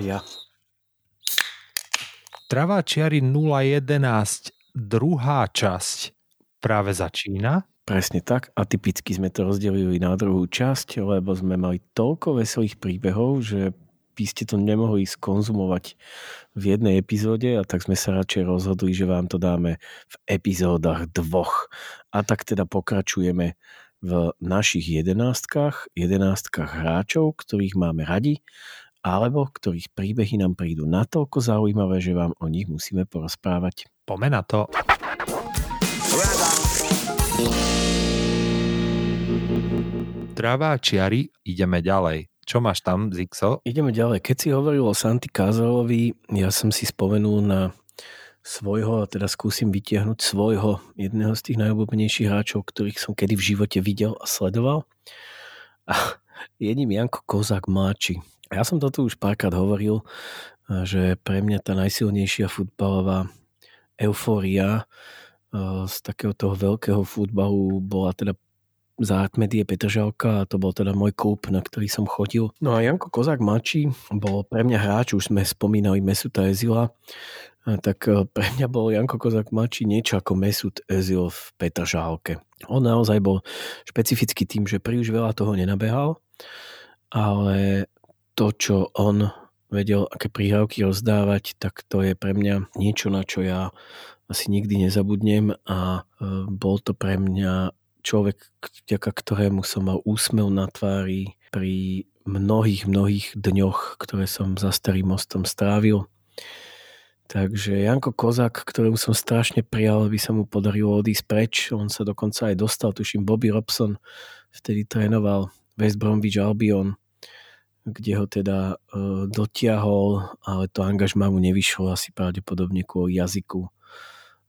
Ja. Traváčiari 011, druhá časť práve začína. Presne tak. A typicky sme to rozdelili na druhú časť, lebo sme mali toľko veselých príbehov, že by ste to nemohli skonzumovať v jednej epizóde a tak sme sa radšej rozhodli, že vám to dáme v epizódach dvoch. A tak teda pokračujeme v našich jedenáctkach, jedenáctkach hráčov, ktorých máme radi, alebo ktorých príbehy nám prídu natoľko zaujímavé, že vám o nich musíme porozprávať. Pome na to. Traváčiari, ideme ďalej. Čo máš tam, Zixo? Ideme ďalej. Keď si hovoril o Santi Kázalovi, ja som si spomenul na svojho, a teda skúsim vytiahnuť svojho, jedného z tých najobľúbenejších hráčov, ktorých som kedy v živote videl a sledoval. A je ním Janko Kozák mladší. Ja som to tu už párkrát hovoril, že pre mňa tá najsilnejšia futbalová eufória z takého toho veľkého futbalu bola teda za Medie Petržalka a to bol teda môj klub, na ktorý som chodil. No a Janko Kozák Mači bol pre mňa hráč, už sme spomínali Mesuta Ezila, tak e, pre mňa bol Janko Kozák Mači niečo ako Mesut Ezil v Petržálke. On naozaj bol špecifický tým, že príliš veľa toho nenabehal, ale to, čo on vedel, aké prihrávky rozdávať, tak to je pre mňa niečo, na čo ja asi nikdy nezabudnem a e, bol to pre mňa človek, vďaka ktorému som mal úsmev na tvári pri mnohých, mnohých dňoch, ktoré som za starým mostom strávil. Takže Janko Kozák, ktorému som strašne prijal, aby sa mu podarilo odísť preč. On sa dokonca aj dostal, tuším, Bobby Robson vtedy trénoval West Bromwich Albion, kde ho teda e, dotiahol, ale to angažmá mu nevyšlo asi pravdepodobne kvôli jazyku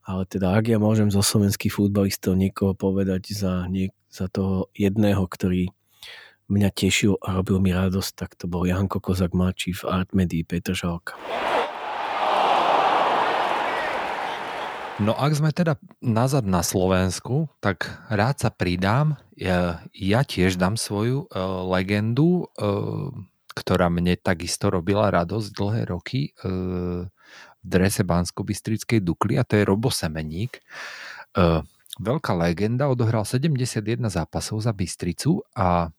ale teda ak ja môžem zo slovenských futbalistov niekoho povedať za, nie, za toho jedného, ktorý mňa tešil a robil mi radosť, tak to bol Janko Kozak mladší v Artmedii Petržalka. No ak sme teda nazad na Slovensku, tak rád sa pridám. Ja, ja tiež dám svoju uh, legendu, uh, ktorá mne takisto robila radosť dlhé roky. Uh, drese Bansko-Bystrickej Dukly a to je Robo Semeník. Uh, veľká legenda, odohral 71 zápasov za Bystricu a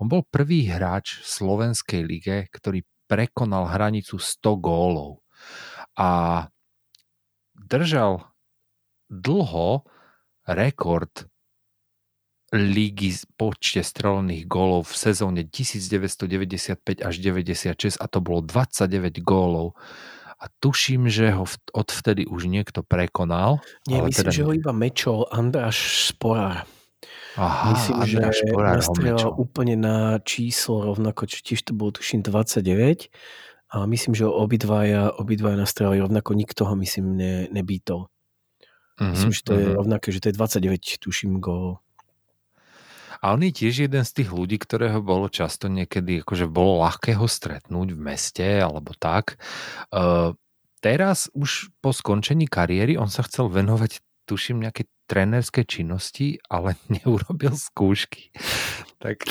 on bol prvý hráč v slovenskej lige, ktorý prekonal hranicu 100 gólov. A držal dlho rekord lígy počte strelených gólov v sezóne 1995 až 96 a to bolo 29 gólov a tuším, že ho odvtedy už niekto prekonal. Nie, ale myslím, teda... že ho iba mečol Andráš Sporár. Aha, myslím, Andráš že nastrelal úplne na číslo rovnako, či tiež to bolo tuším 29, ale myslím, že obidvaja, obidvaja nastrelali rovnako, nikto ho myslím ne, nebýtol. Mm-hmm, myslím, že to mm-hmm. je mhm. rovnaké, že to je 29, tuším, gólov. A on je tiež jeden z tých ľudí, ktorého bolo často niekedy, akože bolo ľahké ho stretnúť v meste alebo tak. Uh, teraz už po skončení kariéry on sa chcel venovať tuším nejaké trenerské činnosti, ale neurobil skúšky. tak...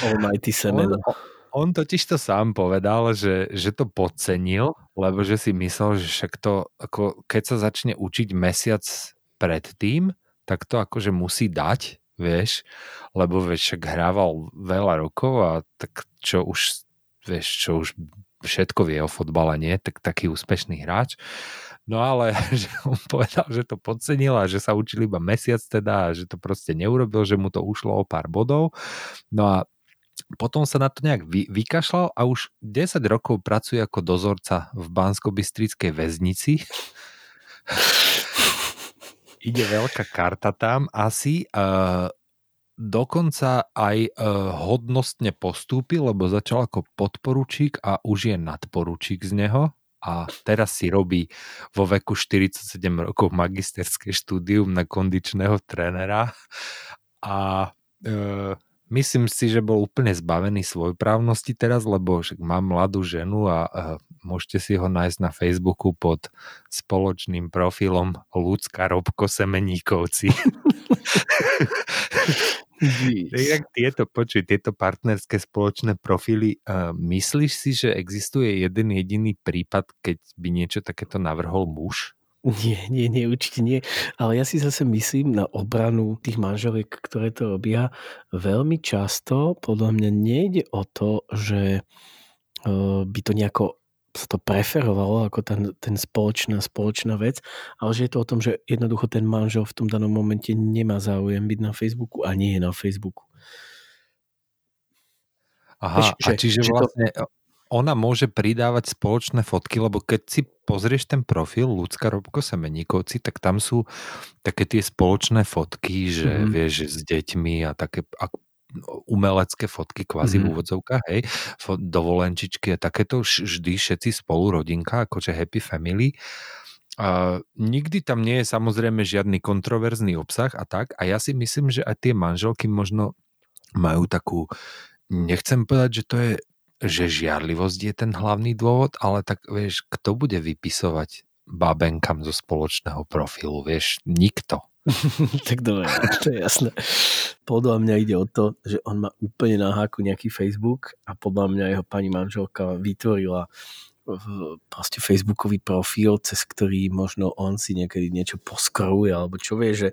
Almighty semeno. On, on totiž to sám povedal, že, že to podcenil, lebo že si myslel, že však to, ako keď sa začne učiť mesiac predtým, tak to akože musí dať vieš, lebo vieš, však hrával veľa rokov a tak čo už, vieš, čo už všetko vie o fotbale, nie? Tak taký úspešný hráč. No ale že on povedal, že to podcenil a že sa učil iba mesiac teda a že to proste neurobil, že mu to ušlo o pár bodov. No a potom sa na to nejak vy, vykašľal a už 10 rokov pracuje ako dozorca v Bansko-Bystrickej väznici ide veľká karta tam asi. Uh, dokonca aj e, hodnostne postúpil, lebo začal ako podporučík a už je nadporučík z neho a teraz si robí vo veku 47 rokov magisterské štúdium na kondičného trénera a e, myslím si, že bol úplne zbavený svojprávnosti teraz, lebo však mám mladú ženu a, a môžete si ho nájsť na Facebooku pod spoločným profilom Ľudská Robko Semeníkovci. Jak tieto, počuj, tieto partnerské spoločné profily, uh, myslíš si, že existuje jeden jediný prípad, keď by niečo takéto navrhol muž? Nie, nie, nie, určite nie. Ale ja si zase myslím na obranu tých manželiek, ktoré to robia. Veľmi často podľa mňa nejde o to, že by to nejako sa to preferovalo ako ten, ten spoločná, spoločná vec, ale že je to o tom, že jednoducho ten manžel v tom danom momente nemá záujem byť na Facebooku a nie je na Facebooku. Aha, Víš, že, a čiže že vlastne to... ona môže pridávať spoločné fotky, lebo keď si pozrieš ten profil Ľudská Robko Semeníkovci, tak tam sú také tie spoločné fotky, že mm-hmm. vieš, s deťmi a také umelecké fotky kvázi mm-hmm. v úvodzovkách, hej, dovolenčičky a takéto vždy všetci spolu, rodinka, akože happy family. A nikdy tam nie je samozrejme žiadny kontroverzný obsah a tak a ja si myslím, že aj tie manželky možno majú takú, nechcem povedať, že to je že žiarlivosť je ten hlavný dôvod, ale tak vieš, kto bude vypisovať babenkam zo spoločného profilu, vieš, nikto. tak dobre, to je jasné. Podľa mňa ide o to, že on má úplne na háku nejaký Facebook a podľa mňa jeho pani manželka vytvorila proste facebookový profil, cez ktorý možno on si niekedy niečo poskruje, alebo čo vie, že...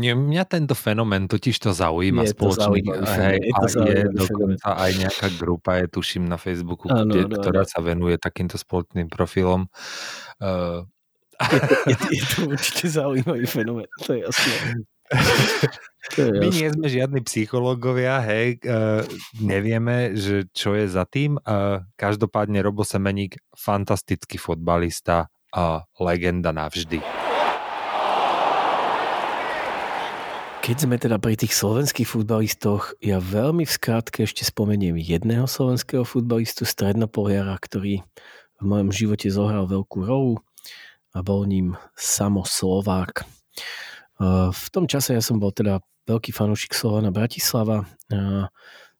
Nie, mňa tento fenomén totiž to zaujíma je spoločný. To hej, je to je dokonca aj nejaká grupa, je tuším na Facebooku, ano, kde, no, ktorá no. sa venuje takýmto spoločným profilom. Uh, je to, je, je to určite zaujímavý fenomén, to je jasné. My nie sme žiadni psychológovia, hej, uh, nevieme, že čo je za tým. Uh, každopádne Robo Semeník, fantastický fotbalista a legenda navždy. Keď sme teda pri tých slovenských futbalistoch, ja veľmi v skrátke ešte spomeniem jedného slovenského futbalistu, Strednopoliara, ktorý v mojom živote zohral veľkú rolu a bol ním Samo Slovák. V tom čase ja som bol teda veľký fanúšik Slovana Bratislava.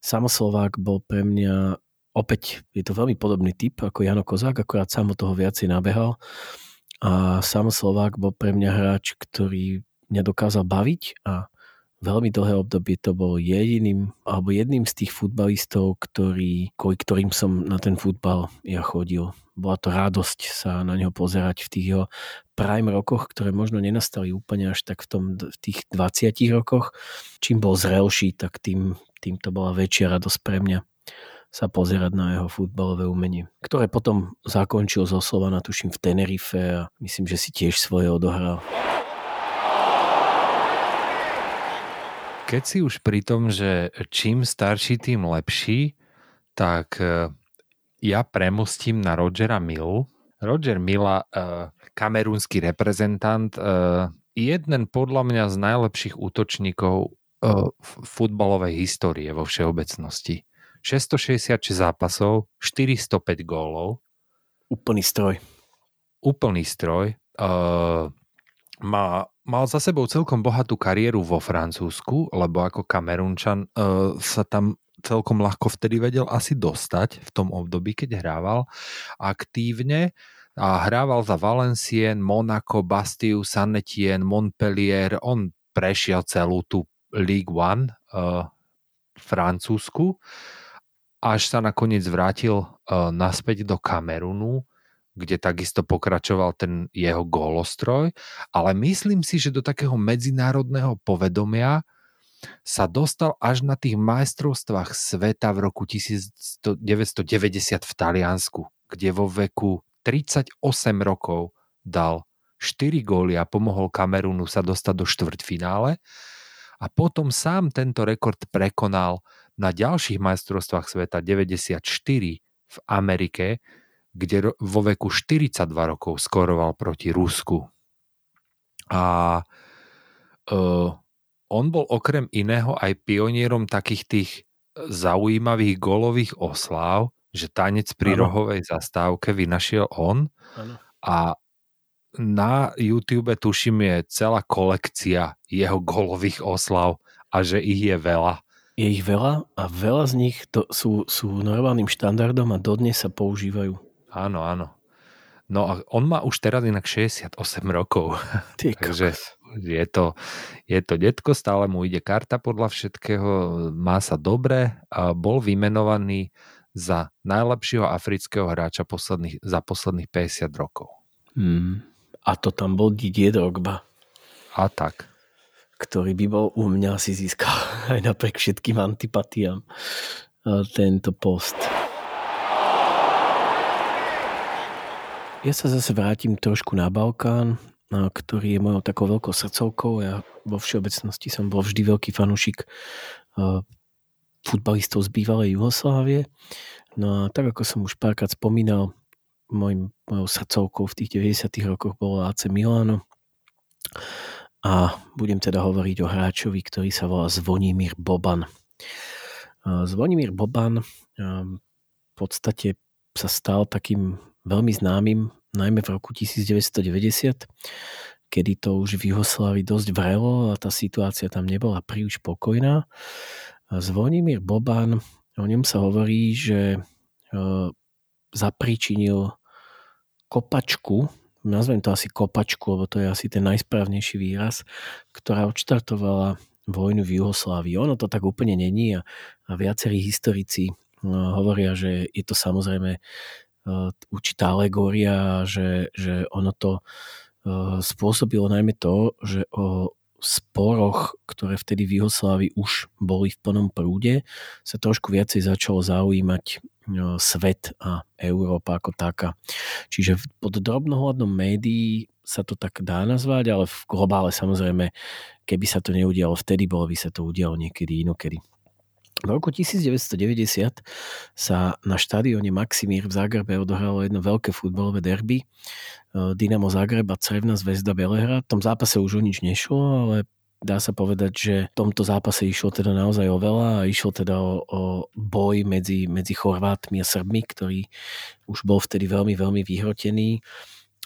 Samo Slovák bol pre mňa opäť, je to veľmi podobný typ ako Jano Kozák, akorát sám toho viacej nabehal. A Samo Slovák bol pre mňa hráč, ktorý mňa dokázal baviť a veľmi dlhé obdobie to bol jediným alebo jedným z tých futbalistov, ktorý, ktorým som na ten futbal ja chodil. Bola to radosť sa na neho pozerať v tých jeho prime rokoch, ktoré možno nenastali úplne až tak v, tom, v tých 20 rokoch. Čím bol zrelší, tak tým, tým to bola väčšia radosť pre mňa sa pozerať na jeho futbalové umenie, ktoré potom zakončil zo Slovana, tuším v Tenerife a myslím, že si tiež svoje odohral. Keď si už pri tom, že čím starší, tým lepší, tak e, ja premostím na Rogera Millu. Roger Milla, e, kamerúnsky reprezentant, e, jeden podľa mňa z najlepších útočníkov futbalovej histórie vo všeobecnosti. 666 zápasov, 405 gólov. Úplný stroj. Úplný stroj. Má mal za sebou celkom bohatú kariéru vo Francúzsku, lebo ako Kamerunčan uh, sa tam celkom ľahko vtedy vedel asi dostať v tom období, keď hrával aktívne a hrával za Valencien, Monaco, Bastiu, Saint-Étienne, Montpellier. On prešiel celú tú League One uh, Francúzsku, až sa nakoniec vrátil uh, naspäť do Kamerunu kde takisto pokračoval ten jeho gólostroj, ale myslím si, že do takého medzinárodného povedomia sa dostal až na tých majstrovstvách sveta v roku 1990 v Taliansku, kde vo veku 38 rokov dal 4 góly a pomohol Kamerunu sa dostať do štvrťfinále. A potom sám tento rekord prekonal na ďalších majstrovstvách sveta 94 v Amerike, kde vo veku 42 rokov skoroval proti Rusku. A uh, on bol okrem iného aj pionierom takých tých zaujímavých golových osláv, že tanec pri Áno. rohovej zastávke vynašiel on Áno. a na YouTube tuším je celá kolekcia jeho golových oslav a že ich je veľa. Je ich veľa a veľa z nich to sú, sú normálnym štandardom a dodnes sa používajú. Áno, áno. No a on má už teraz inak 68 rokov. Ty Takže je to, je to detko, stále mu ide karta podľa všetkého, má sa dobre a bol vymenovaný za najlepšieho afrického hráča posledných, za posledných 50 rokov. Hmm. A to tam bol Didier Drogba, A tak. ktorý by bol u mňa si získal aj napriek všetkým antipatiám eh, tento post. Ja sa zase vrátim trošku na Balkán, ktorý je mojou takou veľkou srdcovkou. Ja vo všeobecnosti som bol vždy veľký fanúšik futbalistov z bývalej Jugoslávie. No a tak ako som už párkrát spomínal, mojim, mojou srdcovkou v tých 90 rokoch bolo AC Milano. A budem teda hovoriť o hráčovi, ktorý sa volá Zvonimír Boban. Zvonimír Boban v podstate sa stal takým veľmi známym, najmä v roku 1990, kedy to už v Jugoslávii dosť vrelo a tá situácia tam nebola príliš pokojná. Zvonimír Boban, o ňom sa hovorí, že e, zapríčinil kopačku, nazvem to asi kopačku, lebo to je asi ten najsprávnejší výraz, ktorá odštartovala vojnu v Juhoslávii. Ono to tak úplne není a, a viacerí historici no, hovoria, že je to samozrejme určitá alegória, že, že ono to uh, spôsobilo najmä to, že o sporoch, ktoré vtedy v Juhoslávii už boli v plnom prúde, sa trošku viacej začalo zaujímať no, svet a Európa ako taká. Čiže pod drobnohľadom médií sa to tak dá nazvať, ale v globále samozrejme, keby sa to neudialo vtedy, bolo by sa to udialo niekedy inokedy. V roku 1990 sa na štadióne Maximír v Zagrebe odohralo jedno veľké futbalové derby. Eh, Dynamo Zagreb a Crevná zväzda Belehrad. V tom zápase už o nič nešlo, ale dá sa povedať, že v tomto zápase išlo teda naozaj o veľa a išlo teda o, o boj medzi, medzi Chorvátmi a Srbmi, ktorý už bol vtedy veľmi, veľmi vyhrotený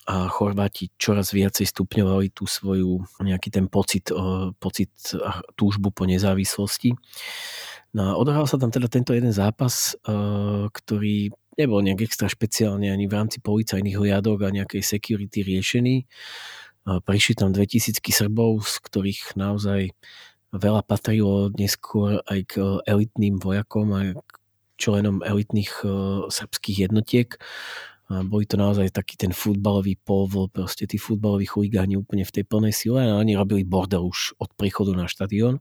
a Chorváti čoraz viacej stupňovali tú svoju nejaký ten pocit, pocit a túžbu po nezávislosti. No a odohral sa tam teda tento jeden zápas, ktorý nebol nejak extra špeciálne ani v rámci policajných hliadok a nejakej security riešený. Prišli tam 2000 Srbov, z ktorých naozaj veľa patrilo neskôr aj k elitným vojakom a členom elitných srbských jednotiek. A boli to naozaj taký ten futbalový povol, proste tí futbaloví chuligáni úplne v tej plnej sile a oni robili bordel už od príchodu na štadión.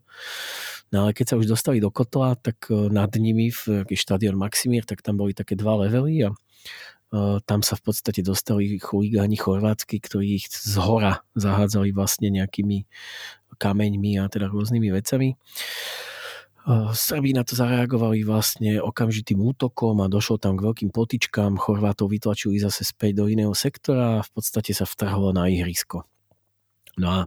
No ale keď sa už dostali do kotla, tak eh, nad nimi, v štadión Maximír, tak tam boli také dva levely a eh, tam sa v podstate dostali chuligáni chorvátsky, ktorí ich z hora zahádzali vlastne nejakými kameňmi a teda rôznymi vecami. Eh, Srbí na to zareagovali vlastne okamžitým útokom a došlo tam k veľkým potičkám. Chorvátov vytlačili zase späť do iného sektora a v podstate sa vtrhlo na ihrisko. No a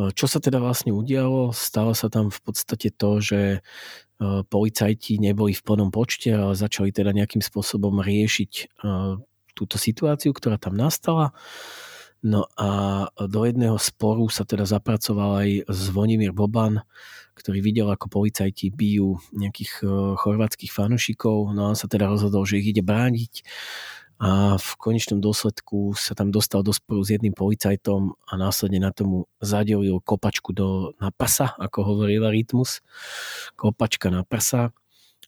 eh, čo sa teda vlastne udialo? Stalo sa tam v podstate to, že eh, policajti neboli v plnom počte, ale začali teda nejakým spôsobom riešiť túto situáciu, ktorá tam nastala. No a do jedného sporu sa teda zapracoval aj Zvonimír Boban, ktorý videl, ako policajti bijú nejakých eh, chorvátskych fanúšikov. No a on sa teda rozhodol, že ich ide brániť a v konečnom dôsledku sa tam dostal do sporu s jedným policajtom a následne na tomu zadelil kopačku do, na prsa, ako hovorila Rytmus. Kopačka na prsa.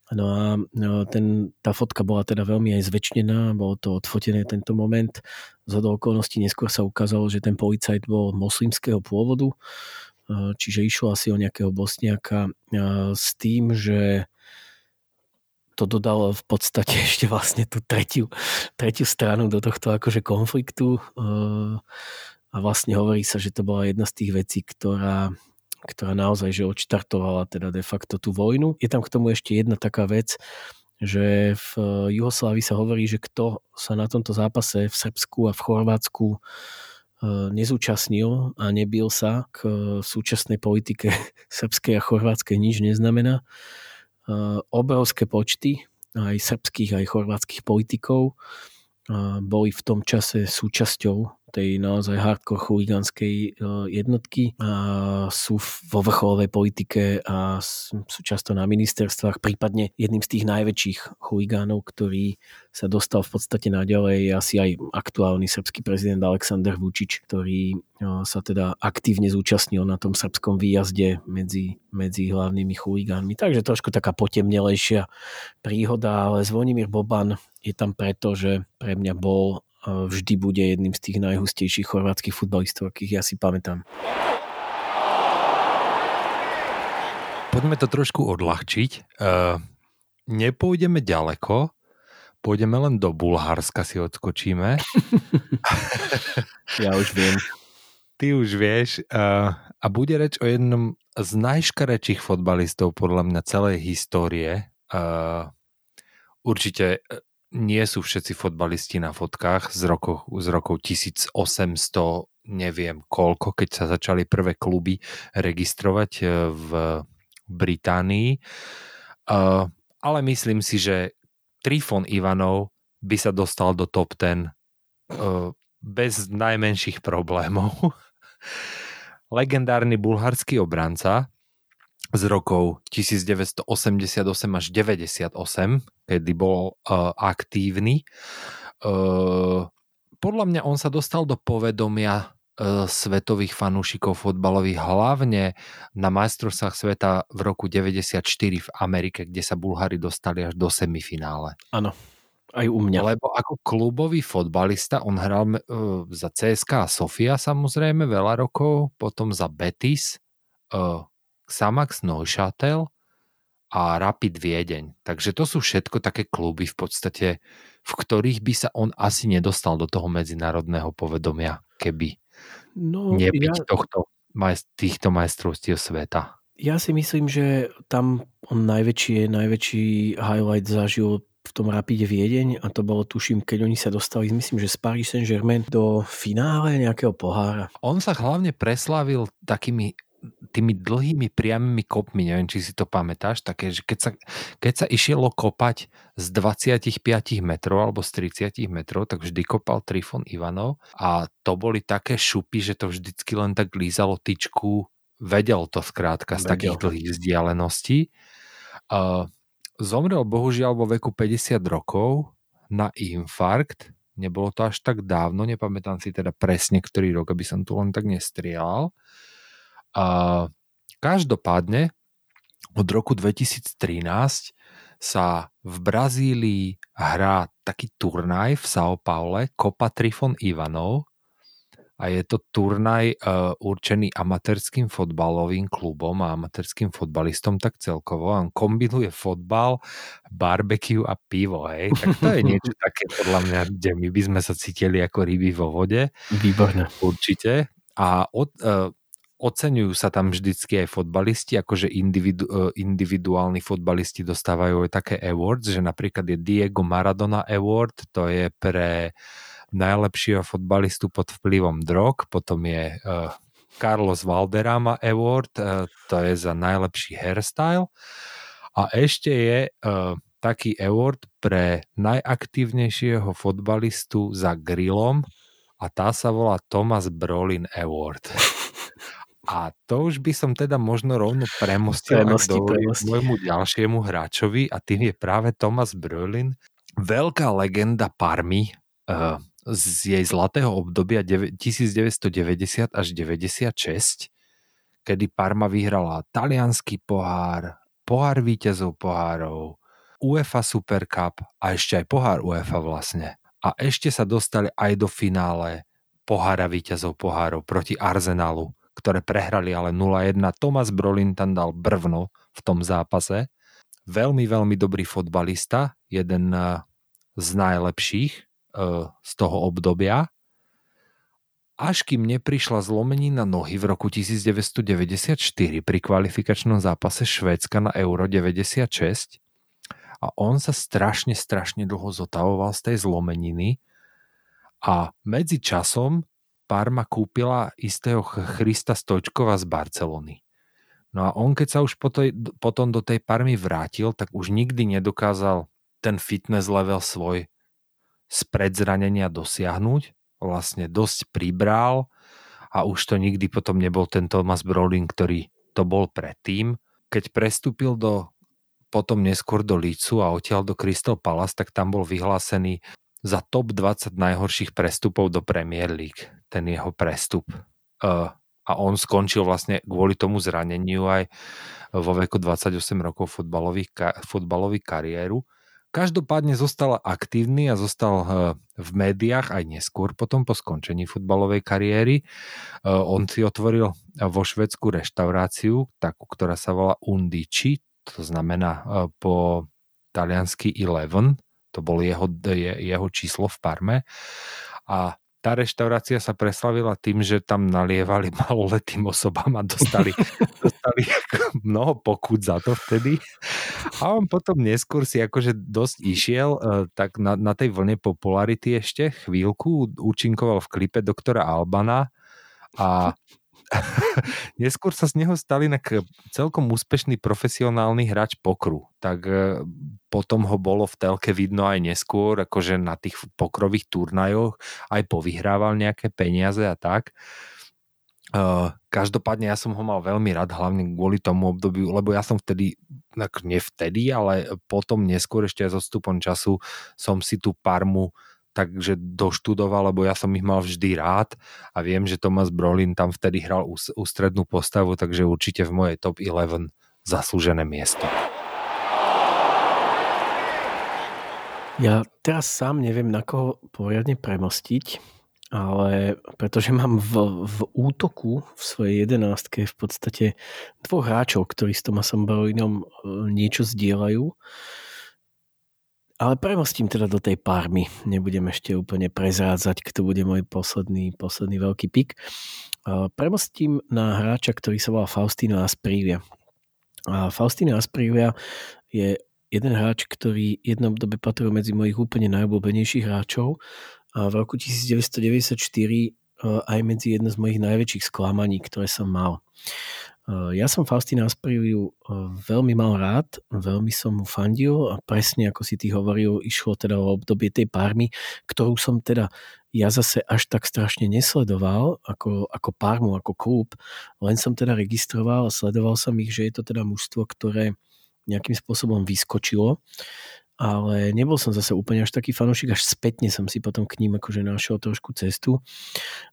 No a no, ten, tá fotka bola teda veľmi aj zväčšnená, bolo to odfotené tento moment. Z okolností neskôr sa ukázalo, že ten policajt bol moslimského pôvodu, čiže išlo asi o nejakého bosniaka eh, s tým, že to dodalo v podstate ešte vlastne tú tretiu, tretiu stranu do tohto akože konfliktu eh, a vlastne hovorí sa, že to bola jedna z tých vecí, ktorá, ktorá naozaj že odštartovala teda de facto tú vojnu. Je tam k tomu ešte jedna taká vec, že v Juhoslávii sa hovorí, že kto sa na tomto zápase v Srbsku a v Chorvátsku nezúčastnil a nebil sa k súčasnej politike srbskej a chorvátskej nič neznamená. Obrovské počty aj srbských, aj chorvátskych politikov boli v tom čase súčasťou tej naozaj hardcore chuligánskej e, jednotky a sú vo vrcholovej politike a sú často na ministerstvách, prípadne jedným z tých najväčších chuligánov, ktorý sa dostal v podstate naďalej, asi aj aktuálny srbský prezident Aleksandr Vučič, ktorý e, sa teda aktívne zúčastnil na tom srbskom výjazde medzi, medzi hlavnými chuligánmi. Takže trošku taká potemnelejšia príhoda, ale Zvonimír Boban je tam preto, že pre mňa bol vždy bude jedným z tých najhustejších chorvátskych futbalistov, akých ja si pamätám. Poďme to trošku odľahčiť. Uh, nepôjdeme ďaleko, pôjdeme len do Bulharska, si odskočíme. ja už viem. Ty už vieš. Uh, a bude reč o jednom z najškarečích fotbalistov podľa mňa celej histórie. Uh, určite nie sú všetci fotbalisti na fotkách z rokov, z rokov 1800 neviem koľko, keď sa začali prvé kluby registrovať e, v Británii. E, ale myslím si, že Trifon Ivanov by sa dostal do top 10 e, bez najmenších problémov. Legendárny bulharský obranca, z rokov 1988 až 98, kedy bol uh, aktívny. Uh, podľa mňa on sa dostal do povedomia uh, svetových fanúšikov fotbalových, hlavne na majstrovstvách sveta v roku 94 v Amerike, kde sa Bulhári dostali až do semifinále. Áno, aj u mňa. Lebo ako klubový fotbalista on hral uh, za CSK a Sofia samozrejme veľa rokov, potom za Betis, uh, Xamax Neuchâtel a Rapid Viedeň. Takže to sú všetko také kluby v podstate, v ktorých by sa on asi nedostal do toho medzinárodného povedomia, keby no, nebyť ja... tohto, týchto majstrovstiev sveta. Ja si myslím, že tam on najväčší, najväčší highlight zažil v tom Rapide Viedeň a to bolo, tuším, keď oni sa dostali, myslím, že z Paris Saint-Germain do finále nejakého pohára. On sa hlavne preslávil takými tými dlhými priamými kopmi, neviem, či si to pamätáš, také, že keď sa, keď sa išielo kopať z 25 metrov alebo z 30 metrov, tak vždy kopal Trifon Ivanov a to boli také šupy, že to vždycky len tak lízalo tyčku, vedel to skrátka vedel. z takých dlhých vzdialeností. Uh, zomrel bohužiaľ vo veku 50 rokov na infarkt, nebolo to až tak dávno, nepamätám si teda presne, ktorý rok, aby som tu len tak nestrielal. A každopádne od roku 2013 sa v Brazílii hrá taký turnaj v São Paule Copa Trifon Ivanov a je to turnaj uh, určený amatérským fotbalovým klubom a amatérským fotbalistom tak celkovo. On kombinuje fotbal, barbecue a pivo, hej. Tak to je niečo také podľa mňa, kde my by sme sa cítili ako ryby vo vode. Výborné. Určite. A od, uh, oceňujú sa tam vždycky aj fotbalisti, akože individu, e, individuálni fotbalisti dostávajú aj také awards, že napríklad je Diego Maradona Award, to je pre najlepšieho fotbalistu pod vplyvom drog, potom je uh, Carlos Valderrama Award, uh, to je za najlepší hairstyle a ešte je taký award pre najaktívnejšieho fotbalistu za grillom a tá sa volá Thomas Brolin Award. A to už by som teda možno rovno premostil premosti, do môjmu ďalšiemu hráčovi a tým je práve Thomas Brolin. Veľká legenda Parmy uh, z jej zlatého obdobia 1990 až 96, kedy Parma vyhrala talianský pohár, pohár víťazov pohárov, UEFA Super Cup a ešte aj pohár UEFA vlastne. A ešte sa dostali aj do finále pohára víťazov pohárov proti Arsenalu ktoré prehrali ale 0-1. Thomas Brolin tam dal brvno v tom zápase. Veľmi, veľmi dobrý fotbalista, jeden eh, z najlepších eh, z toho obdobia. Až kým neprišla zlomenina nohy v roku 1994 pri kvalifikačnom zápase Švédska na Euro 96 a on sa strašne, strašne dlho zotavoval z tej zlomeniny a medzi časom Parma kúpila istého Christa Stočkova z Barcelony. No a on keď sa už potom do tej Parmy vrátil, tak už nikdy nedokázal ten fitness level svoj spred zranenia dosiahnuť. Vlastne dosť pribral a už to nikdy potom nebol ten Thomas Brolin, ktorý to bol predtým. Keď prestúpil do potom neskôr do Lícu a odtiaľ do Crystal Palace, tak tam bol vyhlásený za top 20 najhorších prestupov do Premier League, ten jeho prestup. Uh, a on skončil vlastne kvôli tomu zraneniu aj vo veku 28 rokov futbalový, futbalový kariéru. Každopádne zostal aktívny a zostal eh, v médiách aj neskôr potom po skončení futbalovej kariéry. Eh, on si otvoril vo Švedsku reštauráciu, takú, ktorá sa volá Undici, to znamená eh, po taliansky 11, to bolo jeho, jeho číslo v Parme. A tá reštaurácia sa preslavila tým, že tam nalievali maloletým osobám a dostali, dostali mnoho pokút za to vtedy. A on potom neskôr si akože dosť išiel, e, tak na, na tej vlne popularity ešte chvíľku účinkoval v klipe doktora Albana a neskôr sa z neho stali inak celkom úspešný profesionálny hráč pokru. Tak e, potom ho bolo v telke vidno aj neskôr, akože na tých pokrových turnajoch aj povyhrával nejaké peniaze a tak. Uh, každopádne ja som ho mal veľmi rád, hlavne kvôli tomu obdobiu, lebo ja som vtedy, tak nie vtedy, ale potom neskôr ešte aj so stupom času som si tú Parmu takže doštudoval, lebo ja som ich mal vždy rád a viem, že Thomas Brolin tam vtedy hral ústrednú postavu, takže určite v mojej top 11 zaslúžené miesto. Ja teraz sám neviem, na koho poriadne premostiť, ale pretože mám v, v útoku v svojej jedenástke v podstate dvoch hráčov, ktorí s Tomasom Brolinom e, niečo zdieľajú. Ale premostím teda do tej pármy. Nebudem ešte úplne prezrádzať, kto bude môj posledný, posledný veľký pik. Premostím na hráča, ktorý sa volá Faustino Asprivia. A Faustino Asprivia je jeden hráč, ktorý jednom dobe patril medzi mojich úplne najobľúbenejších hráčov a v roku 1994 aj medzi jedno z mojich najväčších sklamaní, ktoré som mal. Ja som Faustina Aspriviu veľmi mal rád, veľmi som mu fandil a presne ako si ty hovoril, išlo teda o obdobie tej pármy, ktorú som teda ja zase až tak strašne nesledoval ako, ako pármu, ako klub, len som teda registroval a sledoval som ich, že je to teda mužstvo, ktoré nejakým spôsobom vyskočilo ale nebol som zase úplne až taký fanúšik, až spätne som si potom k ním akože našiel trošku cestu.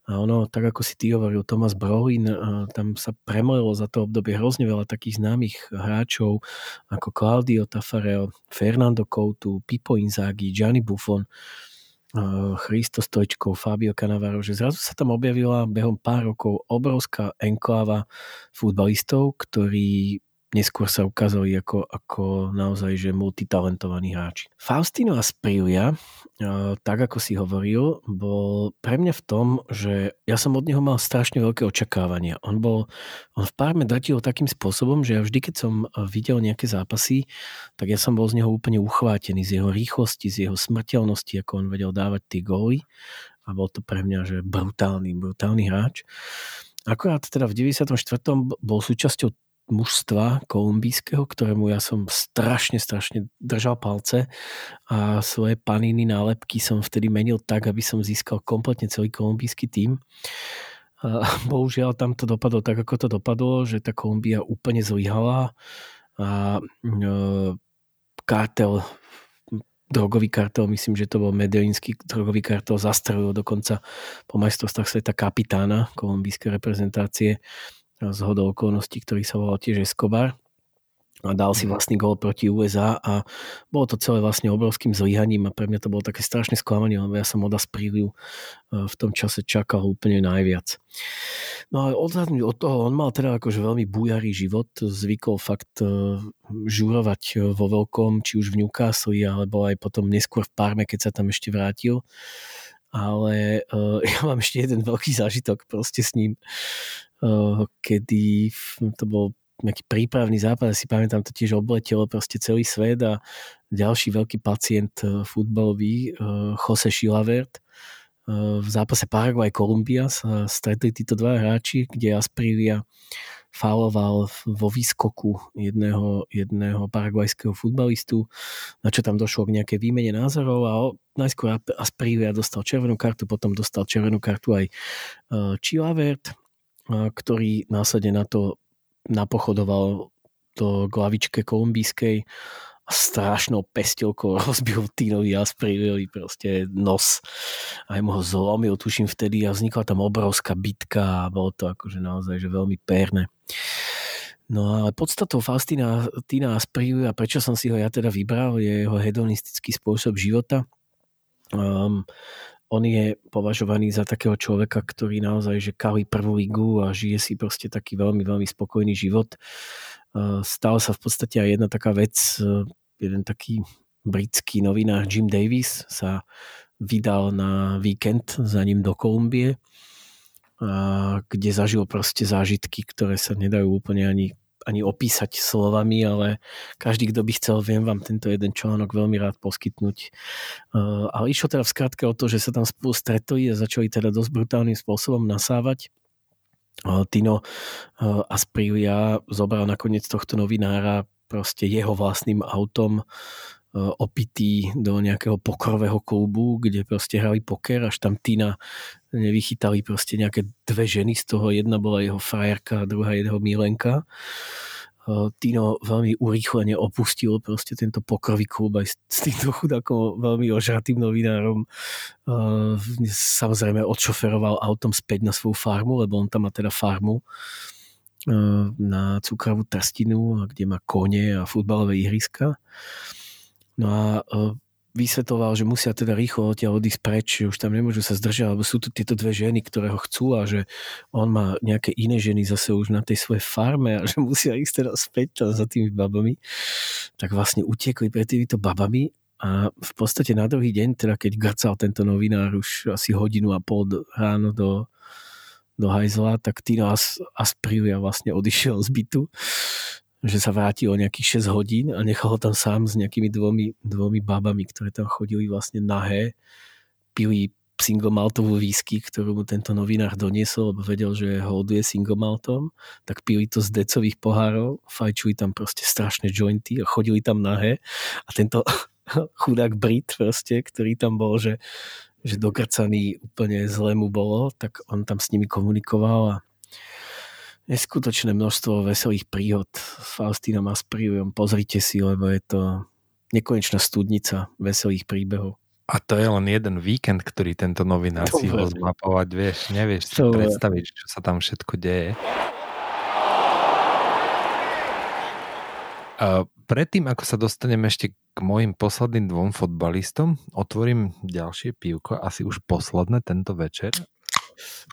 A ono, tak ako si ty hovoril, Thomas Brolin, tam sa premlelo za to obdobie hrozne veľa takých známych hráčov, ako Claudio Tafarel, Fernando Coutu, Pipo Inzaghi, Gianni Buffon, Christo Stojčkov, Fabio Cannavaro, že zrazu sa tam objavila behom pár rokov obrovská enkláva futbalistov, ktorí neskôr sa ukázali ako, ako naozaj že multitalentovaní hráči. Faustino Asprilia, tak ako si hovoril, bol pre mňa v tom, že ja som od neho mal strašne veľké očakávania. On bol, on v párme drtil takým spôsobom, že ja vždy, keď som videl nejaké zápasy, tak ja som bol z neho úplne uchvátený, z jeho rýchlosti, z jeho smrteľnosti, ako on vedel dávať tie góly a bol to pre mňa, že brutálny, brutálny hráč. Akorát teda v 94. bol súčasťou mužstva kolumbijského, ktorému ja som strašne, strašne držal palce a svoje paniny nálepky som vtedy menil tak, aby som získal kompletne celý kolumbijský tím. A bohužiaľ tam to dopadlo tak, ako to dopadlo, že tá Kolumbia úplne zlyhala a e, kartel drogový kartel, myslím, že to bol medelínsky drogový kartel, zastrelil dokonca po majstrovstvách sveta kapitána kolumbijskej reprezentácie z hodou okolností, ktorý sa volal tiež Escobar a dal si mhm. vlastný gol proti USA a bolo to celé vlastne obrovským zlyhaním a pre mňa to bolo také strašné sklamanie, lebo ja som od Aspriliu e, v tom čase čakal úplne najviac. No a odhľadnúť od toho, on mal teda akože veľmi bujarý život, zvykol fakt e, žurovať e, vo veľkom, či už v Newcastle, alebo aj potom neskôr v Parme, keď sa tam ešte vrátil ale uh, ja mám ešte jeden veľký zážitok proste s ním, uh, kedy to bol nejaký prípravný zápas, si pamätám, to tiež obletelo proste celý svet a ďalší veľký pacient uh, futbalový, uh, Jose Šilavert, v zápase Paraguay-Kolumbia sa stretli títo dva hráči, kde Asprivia fauloval vo výskoku jedného, jedného paraguajského futbalistu, na čo tam došlo k nejakej výmene názorov a najskôr Asprivia dostal červenú kartu, potom dostal červenú kartu aj Chilavert, ktorý následne na to napochodoval do glavičke kolumbijskej a strašnou pestelkou rozbil Tínovi Aspriviovi proste nos. Aj mu ho zlomil, tuším vtedy a vznikla tam obrovská bitka a bolo to akože naozaj že veľmi pérne. No ale podstatou Faustina Tina Asprivia, a prečo som si ho ja teda vybral, je jeho hedonistický spôsob života. Um, on je považovaný za takého človeka, ktorý naozaj že kalí prvú ligu a žije si proste taký veľmi, veľmi spokojný život. Eh, stala sa v podstate aj jedna taká vec, eh, jeden taký britský novinár Jim Davis sa vydal na víkend za ním do Kolumbie, kde zažil proste zážitky, ktoré sa nedajú úplne ani, ani opísať slovami, ale každý, kto by chcel, viem vám tento jeden článok veľmi rád poskytnúť. Eh, ale išlo teda v skratke o to, že sa tam spolu stretli a začali teda dosť brutálnym spôsobom nasávať Tino Asprilla zobral nakoniec tohto novinára proste jeho vlastným autom opitý do nejakého pokrového klubu, kde proste hrali poker, až tam Tina nevychytali proste nejaké dve ženy, z toho jedna bola jeho frajerka a druhá jeho milenka. Tino veľmi urýchlene opustil proste tento pokrový klub aj s týmto chudákom veľmi ožratým novinárom. Samozrejme odšoferoval autom späť na svoju farmu, lebo on tam má teda farmu na cukrovú trstinu, kde má kone a futbalové ihriska. No a vysvetoval, že musia teda rýchlo odtiaľ odísť preč, že už tam nemôžu sa zdržať, lebo sú tu tieto dve ženy, ktoré ho chcú a že on má nejaké iné ženy zase už na tej svojej farme a že musia ísť teda späť za tými babami. Tak vlastne utiekli pred týmito babami a v podstate na druhý deň, teda keď grcal tento novinár už asi hodinu a pol ráno do, do hajzla, tak Tino As, Asprilia vlastne odišiel z bytu že sa vrátil o nejakých 6 hodín a nechal ho tam sám s nejakými dvomi, dvomi babami, ktoré tam chodili vlastne nahé, pili single maltovú whisky, ktorú mu tento novinár doniesol, lebo vedel, že hoduje single maltom, tak pili to z decových pohárov, fajčuli tam proste strašné jointy a chodili tam nahé. A tento chudák Brit proste, ktorý tam bol, že, že dokrcaný úplne zle mu bolo, tak on tam s nimi komunikoval a neskutočné množstvo veselých príhod s Faustínom Asprium. Pozrite si, lebo je to nekonečná studnica veselých príbehov. A to je len jeden víkend, ktorý tento novinár si ho zmapovať, vieš, nevieš si to predstaviť, čo sa tam všetko deje. A predtým, ako sa dostaneme ešte k mojim posledným dvom fotbalistom, otvorím ďalšie pivko, asi už posledné tento večer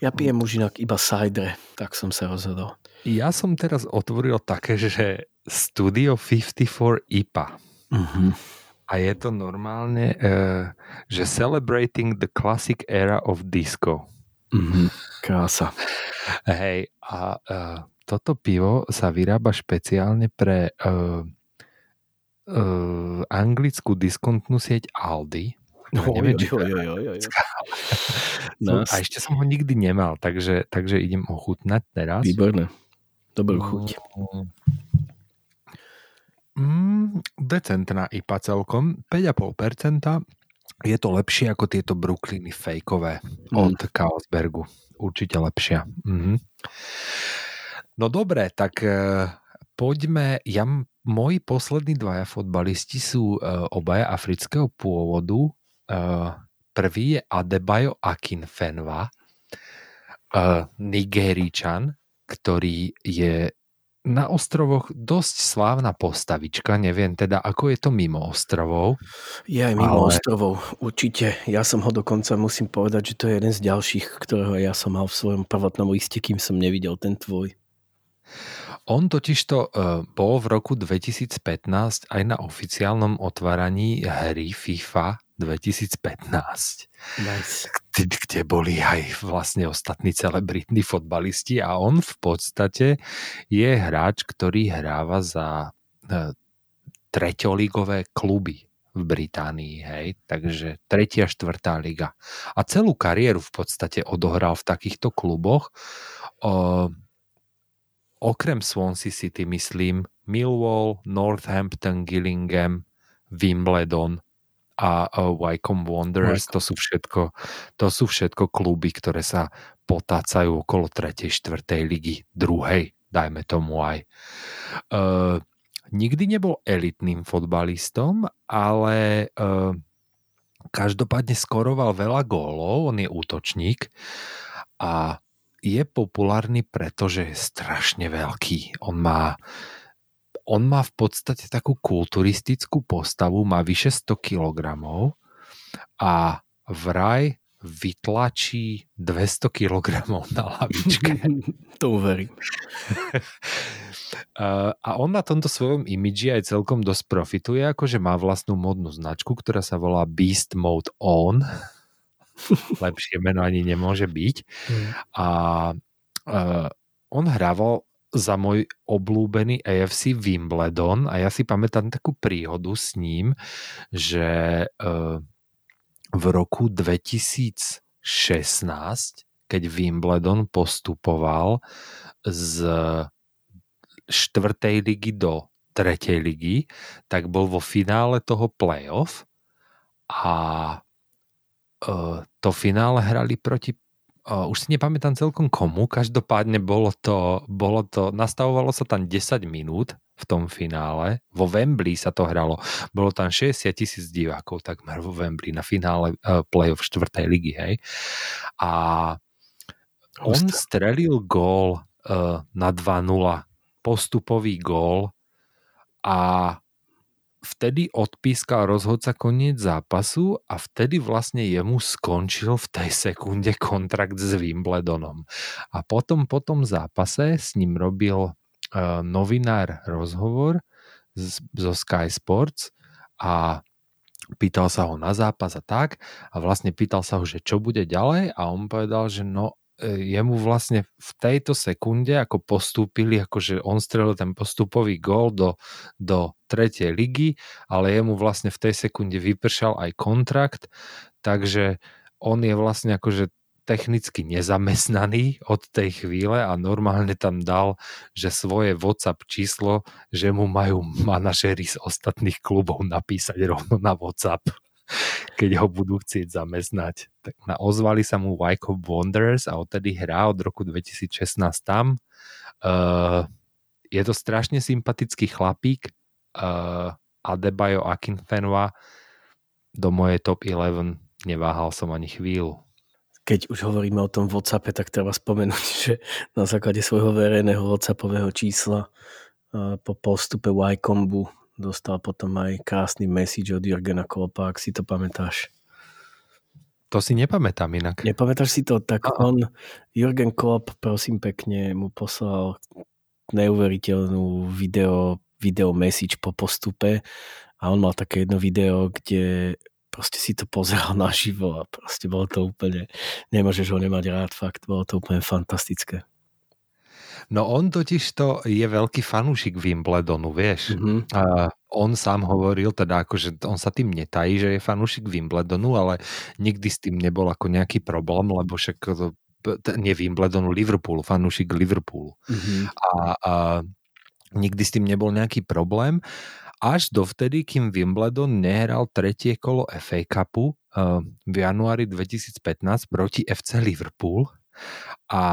ja pijem už inak iba cider, tak som sa rozhodol. Ja som teraz otvoril také, že Studio 54 IPA. Uh-huh. A je to normálne, uh, že Celebrating the Classic Era of Disco. Uh-huh. Krása. Hej, a uh, toto pivo sa vyrába špeciálne pre uh, uh, anglickú diskontnú sieť Aldi No, neviem, jo, jo, jo, jo, jo. No, a ešte som ho nikdy nemal, takže, takže idem ochutnať teraz. Výborné. Dobrú mm. chuť. Mm, decentná IPA celkom, 5,5%. Je to lepšie ako tieto Brooklyny fejkové mm. od Carlsbergu. Určite lepšia. Mm-hmm. No dobre, tak uh, poďme, ja moji poslední dvaja fotbalisti sú uh, obaja afrického pôvodu. Eh, prvý je Adebayo Akinfenwa, uh, Nigeričan, ktorý je na ostrovoch dosť slávna postavička, neviem teda, ako je to mimo ostrovov. Je aj mimo ale... ostrovov, určite. Ja som ho dokonca, musím povedať, že to je jeden z ďalších, ktorého ja som mal v svojom prvotnom liste, kým som nevidel ten tvoj. On totižto uh, bol v roku 2015 aj na oficiálnom otváraní hry FIFA 2015, nice. kde, kde boli aj vlastne ostatní celebritní fotbalisti a on v podstate je hráč, ktorý hráva za e, treťoligové kluby v Británii, hej, takže tretia, štvrtá liga. A celú kariéru v podstate odohral v takýchto kluboch. O, okrem Swansea City, myslím, Millwall, Northampton, Gillingham, Wimbledon a Wycombe Wanderers, to sú, všetko, to sú všetko kluby, ktoré sa potácajú okolo 3. 4. ligy, druhej, dajme tomu aj. Uh, nikdy nebol elitným fotbalistom, ale uh, každopádne skoroval veľa gólov, on je útočník a je populárny, pretože je strašne veľký. On má, on má v podstate takú kulturistickú postavu, má vyše 100 kg a vraj vytlačí 200 kg na lavičke. to uverím. a on na tomto svojom imidži aj celkom dosť profituje, akože má vlastnú modnú značku, ktorá sa volá Beast Mode On. Lepšie meno ani nemôže byť. Mm. A uh, on hrával za môj oblúbený AFC Wimbledon a ja si pamätám takú príhodu s ním, že uh, v roku 2016, keď Wimbledon postupoval z štvrtej ligy do tretej ligy, tak bol vo finále toho playoff a uh, to finále hrali proti uh, už si nepamätám celkom komu, každopádne bolo to, bolo to, nastavovalo sa tam 10 minút v tom finále. Vo Wembley sa to hralo. Bolo tam 60 tisíc divákov takmer vo Wembley na finále uh, play-off 4. ligy, hej. A on strelil gól uh, na 2-0, postupový gól a vtedy odpískal rozhodca koniec zápasu a vtedy vlastne jemu skončil v tej sekunde kontrakt s Wimbledonom. A potom po tom zápase s ním robil uh, novinár rozhovor z, zo Sky Sports a pýtal sa ho na zápas a tak a vlastne pýtal sa ho, že čo bude ďalej a on povedal, že no jemu vlastne v tejto sekunde, ako postúpili, akože on strelil ten postupový gól do, do tretej ligy, ale jemu vlastne v tej sekunde vypršal aj kontrakt, takže on je vlastne akože technicky nezamestnaný od tej chvíle a normálne tam dal, že svoje WhatsApp číslo, že mu majú manažery z ostatných klubov napísať rovno na WhatsApp keď ho budú chcieť zamestnať. Tak na, ozvali sa mu Wycombe Wanderers a odtedy hrá od roku 2016 tam. Uh, je to strašne sympatický chlapík. Uh, Adebayo Akinfenwa do mojej top 11 neváhal som ani chvíľu. Keď už hovoríme o tom WhatsAppe, tak treba spomenúť, že na základe svojho verejného WhatsAppového čísla uh, po postupe Wycombu dostal potom aj krásny message od Jurgena Kloppa, ak si to pamätáš. To si nepamätám inak. Nepamätáš si to? Tak Aha. on, Jurgen Klopp, prosím pekne, mu poslal neuveriteľnú video, video message po postupe a on mal také jedno video, kde proste si to pozeral naživo a proste bolo to úplne, nemôžeš ho nemať rád, fakt, bolo to úplne fantastické. No on totiž to je veľký fanúšik Wimbledonu, vieš. Mm-hmm. A on sám hovoril, teda akože on sa tým netají, že je fanúšik Wimbledonu, ale nikdy s tým nebol ako nejaký problém, lebo však to, nie Wimbledonu, Liverpoolu, fanúšik Liverpoolu. Mm-hmm. A, a nikdy s tým nebol nejaký problém až dovtedy, kým Wimbledon nehral tretie kolo FA Cupu uh, v januári 2015 proti FC Liverpool a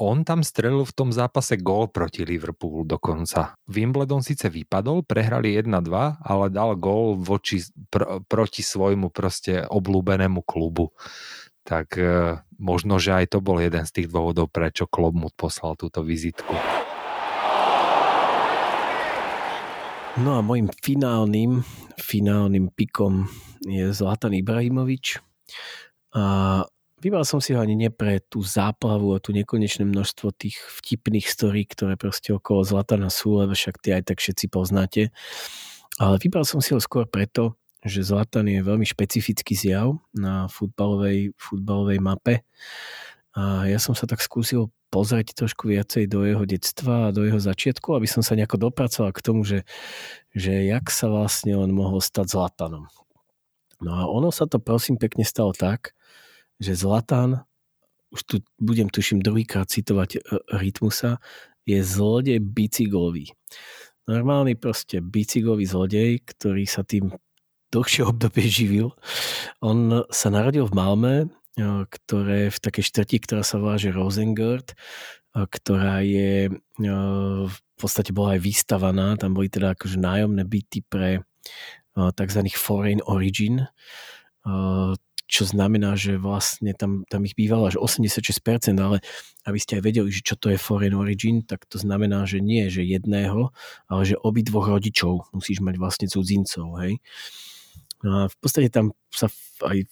on tam strelil v tom zápase gól proti Liverpoolu dokonca. Wimbledon síce vypadol, prehrali 1-2, ale dal gól voči, pr- proti svojmu proste oblúbenému klubu. Tak e, možno, že aj to bol jeden z tých dôvodov, prečo klub mu poslal túto vizitku. No a môjim finálnym, finálnym pikom je Zlatan Ibrahimovič. A Vybral som si ho ani nie pre tú záplavu a tú nekonečné množstvo tých vtipných storí, ktoré proste okolo Zlatana sú, lebo však tie aj tak všetci poznáte. Ale vybral som si ho skôr preto, že Zlatan je veľmi špecifický zjav na futbalovej, futbalovej mape. A ja som sa tak skúsil pozrieť trošku viacej do jeho detstva a do jeho začiatku, aby som sa nejako dopracoval k tomu, že, že jak sa vlastne on mohol stať Zlatanom. No a ono sa to prosím pekne stalo tak, že Zlatan, už tu budem tuším druhýkrát citovať e, Rytmusa, je zlodej bicyklový. Normálny proste bicyklový zlodej, ktorý sa tým dlhšie obdobie živil. On sa narodil v Malme, ktoré v takej štvrti, ktorá sa volá že Rosengard, ktorá je v podstate bola aj vystavaná, tam boli teda akože nájomné byty pre tzv. foreign origin, čo znamená, že vlastne tam, tam ich bývalo až 86%, ale aby ste aj vedeli, že čo to je foreign origin, tak to znamená, že nie, že jedného, ale že obidvoch rodičov musíš mať vlastne cudzincov, hej. A v podstate tam sa aj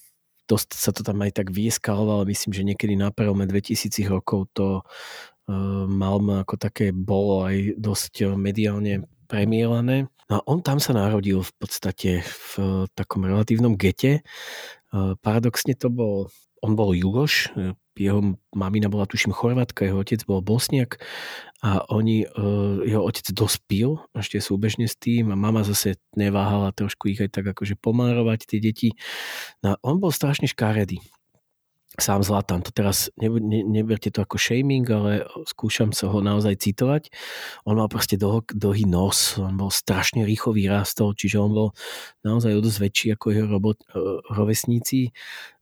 dosť sa to tam aj tak vyeskalovalo, myslím, že niekedy na prelome 2000 rokov to uh, Malmö ako také bolo aj dosť mediálne premielané. No a on tam sa narodil v podstate v uh, takom relatívnom gete. Paradoxne to bol, on bol Jugoš, jeho mamina bola tuším Chorvátka, jeho otec bol Bosniak a oni, uh, jeho otec dospil ešte súbežne s tým a mama zase neváhala trošku ich aj tak akože pomárovať tie deti. No on bol strašne škaredý sám Zlatan. To teraz ne, ne, neberte to ako shaming, ale skúšam sa ho naozaj citovať. On mal proste dlho, dlhý nos, on bol strašne rýchlo vyrastol, čiže on bol naozaj o dosť väčší ako jeho robot, uh, rovesníci.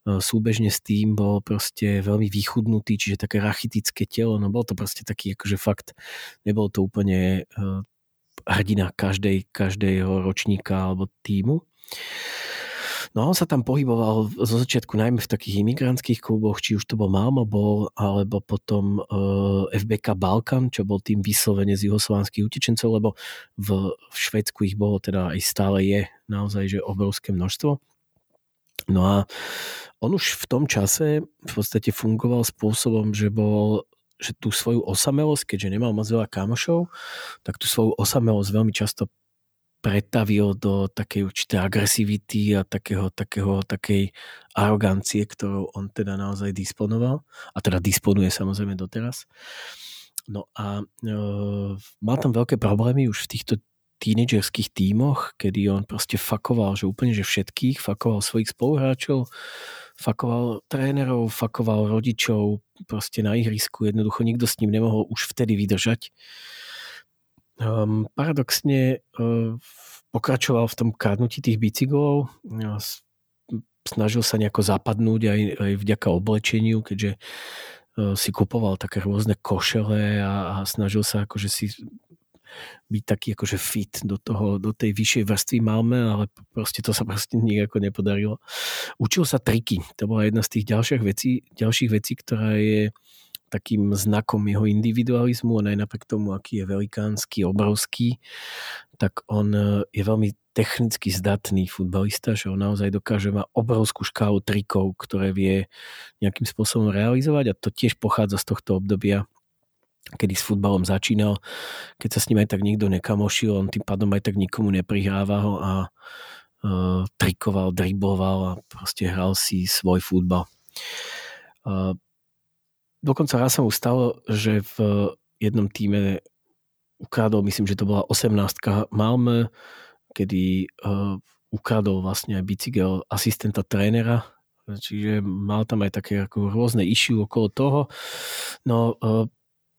Uh, súbežne s tým bol proste veľmi vychudnutý, čiže také rachitické telo, no bol to proste taký akože fakt, nebol to úplne uh, hrdina každej, každého ročníka alebo týmu. No a on sa tam pohyboval zo začiatku najmä v takých imigrantských kluboch, či už to bol Malmo bol, alebo potom uh, e, FBK Balkan, čo bol tým vyslovene z juhoslovanských utečencov, lebo v, v Švedsku ich bolo teda aj stále je naozaj že obrovské množstvo. No a on už v tom čase v podstate fungoval spôsobom, že bol že tú svoju osamelosť, keďže nemal moc veľa kamošov, tak tú svoju osamelosť veľmi často pretavil do takej určitej agresivity a takého, takého, takej arogancie, ktorou on teda naozaj disponoval a teda disponuje samozrejme doteraz. No a e, mal tam veľké problémy už v týchto tínedžerských tímoch, kedy on proste fakoval, že úplne že všetkých, fakoval svojich spoluhráčov, fakoval trénerov, fakoval rodičov proste na ihrisku, jednoducho nikto s ním nemohol už vtedy vydržať. Um, paradoxne uh, pokračoval v tom kradnutí tých bicyklov, snažil sa nejako zapadnúť aj, aj vďaka oblečeniu, keďže uh, si kupoval také rôzne košele a, a snažil sa akože si byť taký akože fit do, toho, do tej vyššej vrstvy Malme, ale proste to sa proste nejako nepodarilo. Učil sa triky. To bola jedna z tých ďalších vecí, ďalších vecí ktorá je takým znakom jeho individualizmu, on aj napriek tomu, aký je velikánsky, obrovský, tak on e, je veľmi technicky zdatný futbalista, že on naozaj dokáže mať obrovskú škálu trikov, ktoré vie nejakým spôsobom realizovať a to tiež pochádza z tohto obdobia, kedy s futbalom začínal. Keď sa s ním aj tak nikto nekamošil, on tým pádom aj tak nikomu neprihráva a uh, trikoval, dribloval a proste hral si svoj futbal. Uh, dokonca raz sa mu stalo, že v jednom týme ukradol, myslím, že to bola 18 Malmö, kedy uh, ukradol vlastne aj bicykel asistenta trénera, čiže mal tam aj také ako rôzne issue okolo toho. No uh,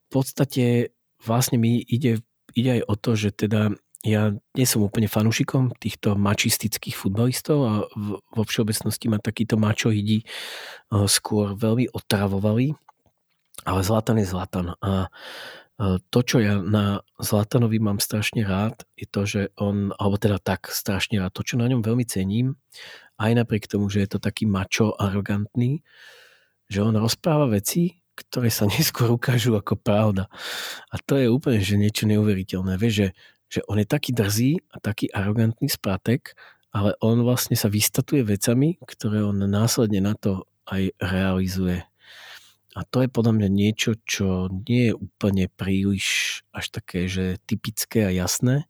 v podstate vlastne mi ide, ide aj o to, že teda ja nie som úplne fanúšikom týchto mačistických futbalistov a vo všeobecnosti ma takíto mačohidi skôr veľmi otravovali ale Zlatan je Zlatan a to, čo ja na Zlatanovi mám strašne rád, je to, že on, alebo teda tak strašne rád, to, čo na ňom veľmi cením, aj napriek tomu, že je to taký mačo, arogantný, že on rozpráva veci, ktoré sa neskôr ukážu ako pravda. A to je úplne že niečo neuveriteľné. Vieš, že, že on je taký drzý a taký arogantný spratek, ale on vlastne sa vystatuje vecami, ktoré on následne na to aj realizuje. A to je podľa mňa niečo, čo nie je úplne príliš až také, že typické a jasné.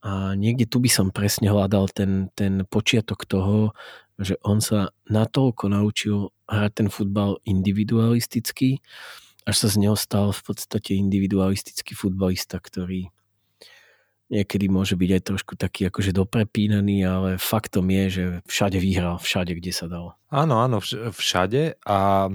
A niekde tu by som presne hľadal ten, ten počiatok toho, že on sa natoľko naučil hrať ten futbal individualisticky, až sa z neho stal v podstate individualistický futbalista, ktorý niekedy môže byť aj trošku taký akože doprepínaný, ale faktom je, že všade vyhral, všade, kde sa dalo. Áno, áno, vš- všade a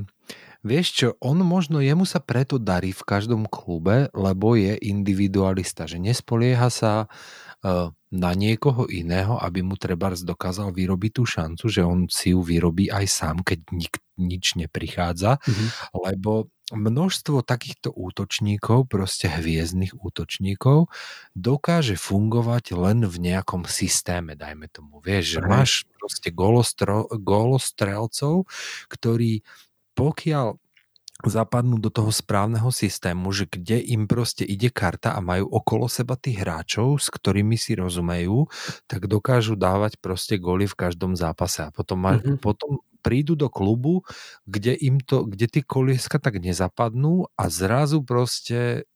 vieš čo, on možno, jemu sa preto darí v každom klube, lebo je individualista, že nespolieha sa uh, na niekoho iného, aby mu treba dokázal vyrobiť tú šancu, že on si ju vyrobí aj sám, keď nik, nič neprichádza, mm-hmm. lebo množstvo takýchto útočníkov, proste hviezdnych útočníkov, dokáže fungovať len v nejakom systéme, dajme tomu. Vieš, že máš proste golostrelcov, ktorí pokiaľ zapadnú do toho správneho systému, že kde im proste ide karta a majú okolo seba tých hráčov, s ktorými si rozumejú, tak dokážu dávať proste góly v každom zápase. A potom, mm-hmm. potom prídu do klubu, kde im to, kde tie kolieska tak nezapadnú a zrazu proste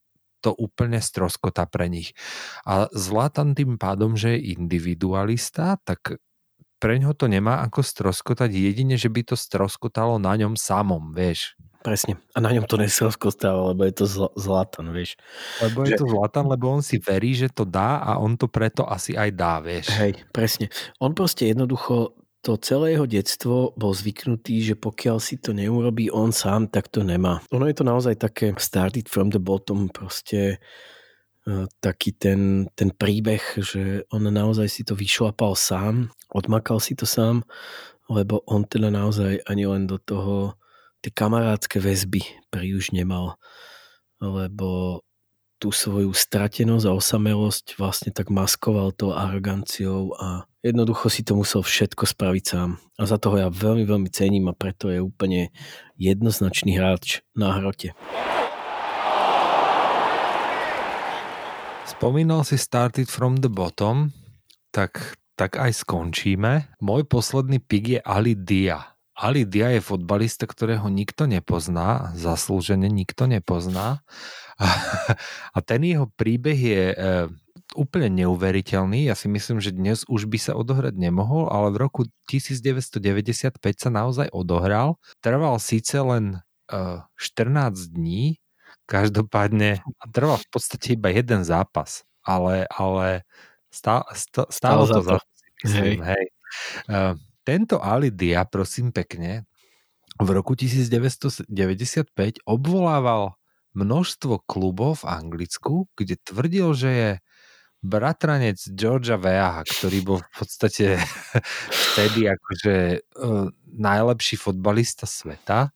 to úplne stroskota pre nich. A Zlatan tým pádom, že je individualista, tak pre ňo to nemá ako stroskotať jedine, že by to stroskotalo na ňom samom, vieš. Presne. A na ňom to nesroskotalo, lebo je to zl- Zlatan, vieš. Lebo je že... to Zlatan, lebo on si verí, že to dá a on to preto asi aj dá, vieš. Hej, presne. On proste jednoducho to celé jeho detstvo bol zvyknutý, že pokiaľ si to neurobí on sám, tak to nemá. Ono je to naozaj také started from the bottom, proste taký ten, ten príbeh, že on naozaj si to vyšlapal sám, odmakal si to sám, lebo on teda naozaj ani len do toho tie kamarádske väzby už nemal, lebo tú svoju stratenosť a osamelosť vlastne tak maskoval tou aroganciou a jednoducho si to musel všetko spraviť sám. A za toho ja veľmi, veľmi cením a preto je úplne jednoznačný hráč na hrote. Spomínal si Started from the bottom, tak, tak aj skončíme. Môj posledný pik je Ali Dia. Ali Dia je fotbalista, ktorého nikto nepozná, zaslúžene nikto nepozná a, a ten jeho príbeh je e, úplne neuveriteľný. Ja si myslím, že dnes už by sa odohrať nemohol, ale v roku 1995 sa naozaj odohral. Trval síce len e, 14 dní, každopádne a trval v podstate iba jeden zápas, ale, ale stá, stá, stálo to za to. Myslím, hej. Hej. E, tento Ali Dia, prosím pekne, v roku 1995 obvolával množstvo klubov v Anglicku, kde tvrdil, že je bratranec Georgia Veaha, ktorý bol v podstate vtedy akože uh, najlepší fotbalista sveta.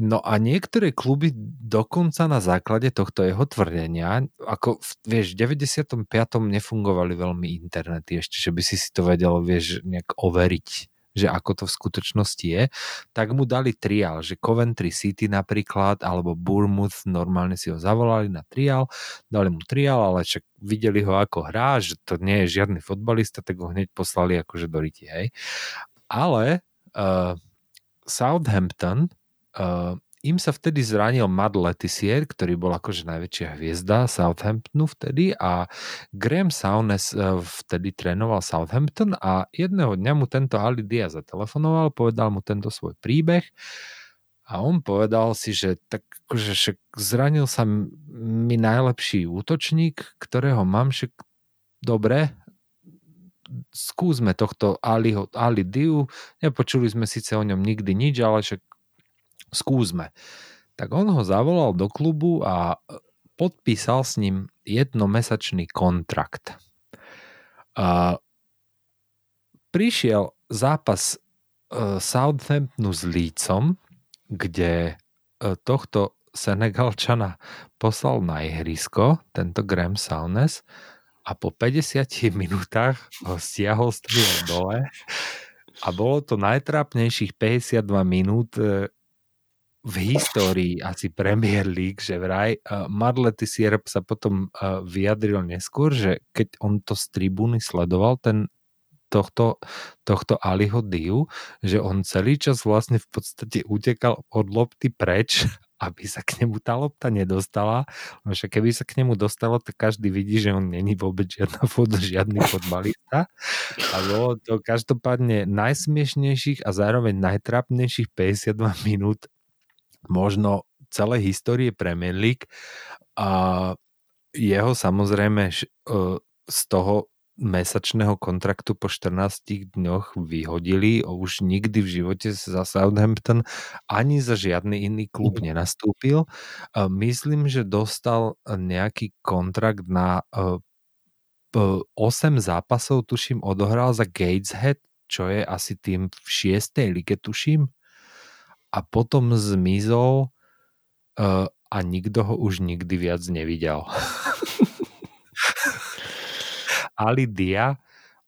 No a niektoré kluby dokonca na základe tohto jeho tvrdenia, ako vieš, v 95. nefungovali veľmi internety ešte, že by si si to vedel, vieš, nejak overiť že ako to v skutočnosti je, tak mu dali trial, že Coventry City napríklad, alebo Bournemouth, normálne si ho zavolali na trial, dali mu trial, ale však videli ho ako hrá, že to nie je žiadny fotbalista, tak ho hneď poslali akože do riti, hej. Ale uh, Southampton uh, im sa vtedy zranil Mad Letizier, ktorý bol akože najväčšia hviezda Southamptonu vtedy a Graham Saunes eh, vtedy trénoval Southampton a jedného dňa mu tento Ali Diaz zatelefonoval, povedal mu tento svoj príbeh a on povedal si, že tak akože však zranil sa mi najlepší útočník, ktorého mám, však dobre, skúsme tohto Aliho, Ali Diu, nepočuli sme síce o ňom nikdy nič, ale však skúsme. Tak on ho zavolal do klubu a e, podpísal s ním jednomesačný kontrakt. A prišiel zápas e, Southamptonu s Lícom, kde e, tohto Senegalčana poslal na ihrisko, tento Graham Saunes, a po 50 minútach ho stiahol z dole a bolo to najtrápnejších 52 minút, v histórii asi Premier League, že vraj uh, Marlety Sierp sa potom uh, vyjadril neskôr, že keď on to z tribúny sledoval, ten tohto, tohto Aliho Diu, že on celý čas vlastne v podstate utekal od lopty preč aby sa k nemu tá lopta nedostala. No však keby sa k nemu dostalo, tak každý vidí, že on není vôbec žiadna fot, žiadny fotbalista. A bolo to každopádne najsmiešnejších a zároveň najtrápnejších 52 minút možno celej histórie Premier League a jeho samozrejme e, z toho mesačného kontraktu po 14 dňoch vyhodili. Už nikdy v živote za Southampton ani za žiadny iný klub mhm. nenastúpil. Myslím, že dostal nejaký kontrakt na 8 zápasov, tuším, odohral za Gateshead, čo je asi tým v 6. lige, tuším. A potom zmizol a nikto ho už nikdy viac nevidel. Ali Dia,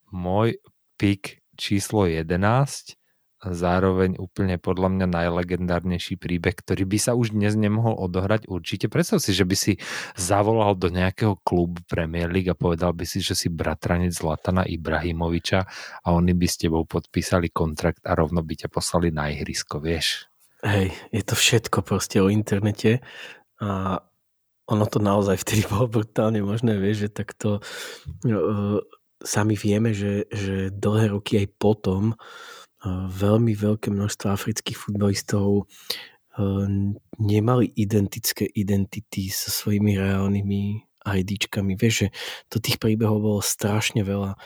môj pik číslo 11, zároveň úplne podľa mňa najlegendárnejší príbeh, ktorý by sa už dnes nemohol odohrať určite. Predstav si, že by si zavolal do nejakého klubu Premier League a povedal by si, že si bratranec Zlatana Ibrahimoviča a oni by s tebou podpísali kontrakt a rovno by ťa poslali na ihrisko, vieš? Hej, je to všetko proste o internete a ono to naozaj vtedy bolo brutálne možné, vieš, že takto uh, sami vieme, že, že dlhé roky aj potom uh, veľmi veľké množstvo afrických futbalistov uh, nemali identické identity so svojimi reálnymi IDčkami. Vieš, že to tých príbehov bolo strašne veľa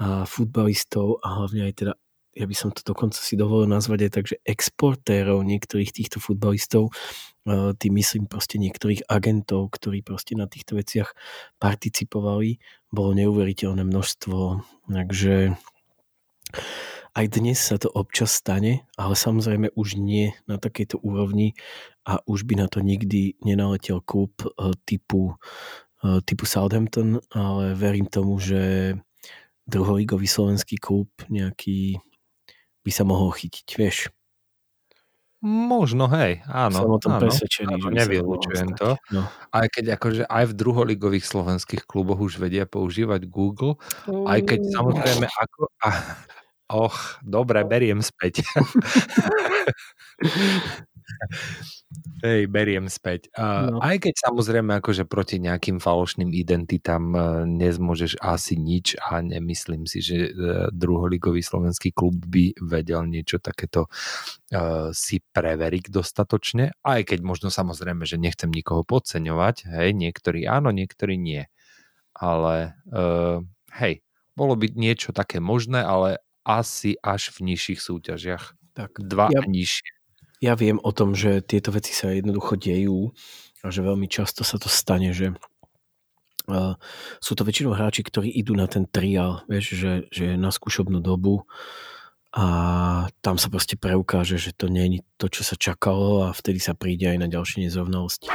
a futbalistov a hlavne aj teda ja by som to dokonca si dovolil nazvať aj tak, že exportérov niektorých týchto futbalistov, e, tým myslím proste niektorých agentov, ktorí proste na týchto veciach participovali, bolo neuveriteľné množstvo. Takže aj dnes sa to občas stane, ale samozrejme už nie na takejto úrovni a už by na to nikdy nenaletel klub e, typu, e, typu Southampton, ale verím tomu, že druholigový slovenský klub, nejaký by sa mohol chytiť, vieš. Možno, hej, áno. Som o tom áno, presvedčený. Áno, nevylučujem to. No. Aj keď akože aj v druholigových slovenských kluboch už vedia používať Google, aj keď mm. samozrejme ako... A, och, dobre, beriem späť. Hej, beriem späť. Uh, no. Aj keď samozrejme akože proti nejakým falošným identitám uh, nezmôžeš asi nič a nemyslím si, že uh, druholigový slovenský klub by vedel niečo takéto uh, si preveriť dostatočne, aj keď možno samozrejme, že nechcem nikoho podceňovať, hej, niektorí áno, niektorí nie. Ale uh, hej, bolo by niečo také možné, ale asi až v nižších súťažiach. Tak, Dva ja, nižšie ja viem o tom, že tieto veci sa jednoducho dejú a že veľmi často sa to stane, že uh, sú to väčšinou hráči, ktorí idú na ten trial, vieš, že, že na skúšobnú dobu a tam sa proste preukáže, že to nie je to, čo sa čakalo a vtedy sa príde aj na ďalšie nezrovnalosti.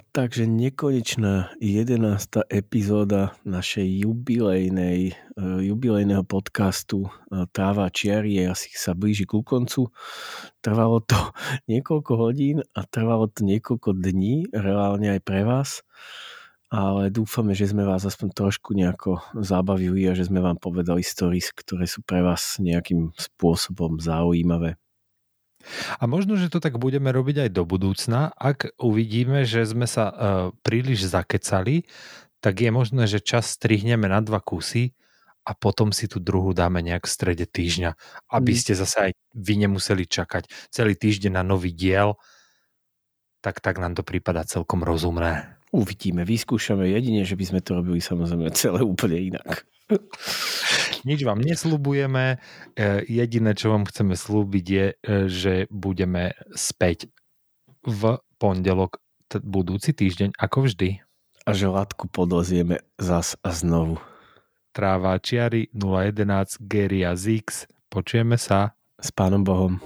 Takže nekonečná 11. epizóda našej jubilejnej, uh, jubilejného podcastu Tráva čiary je asi sa blíži ku koncu. Trvalo to niekoľko hodín a trvalo to niekoľko dní, reálne aj pre vás. Ale dúfame, že sme vás aspoň trošku nejako zabavili a že sme vám povedali stories, ktoré sú pre vás nejakým spôsobom zaujímavé. A možno, že to tak budeme robiť aj do budúcna. Ak uvidíme, že sme sa uh, príliš zakecali, tak je možné, že čas strihneme na dva kusy a potom si tú druhú dáme nejak v strede týždňa, aby mm. ste zase aj vy nemuseli čakať celý týždeň na nový diel, tak tak nám to prípada celkom rozumné. Uvidíme, vyskúšame jedine, že by sme to robili samozrejme celé úplne inak. Nič vám neslubujeme. E, jediné, čo vám chceme slúbiť je, e, že budeme späť v pondelok budúci týždeň, ako vždy. A že látku podlezieme zas a znovu. Tráva Čiary 011 Geria Zix. Počujeme sa. S pánom Bohom.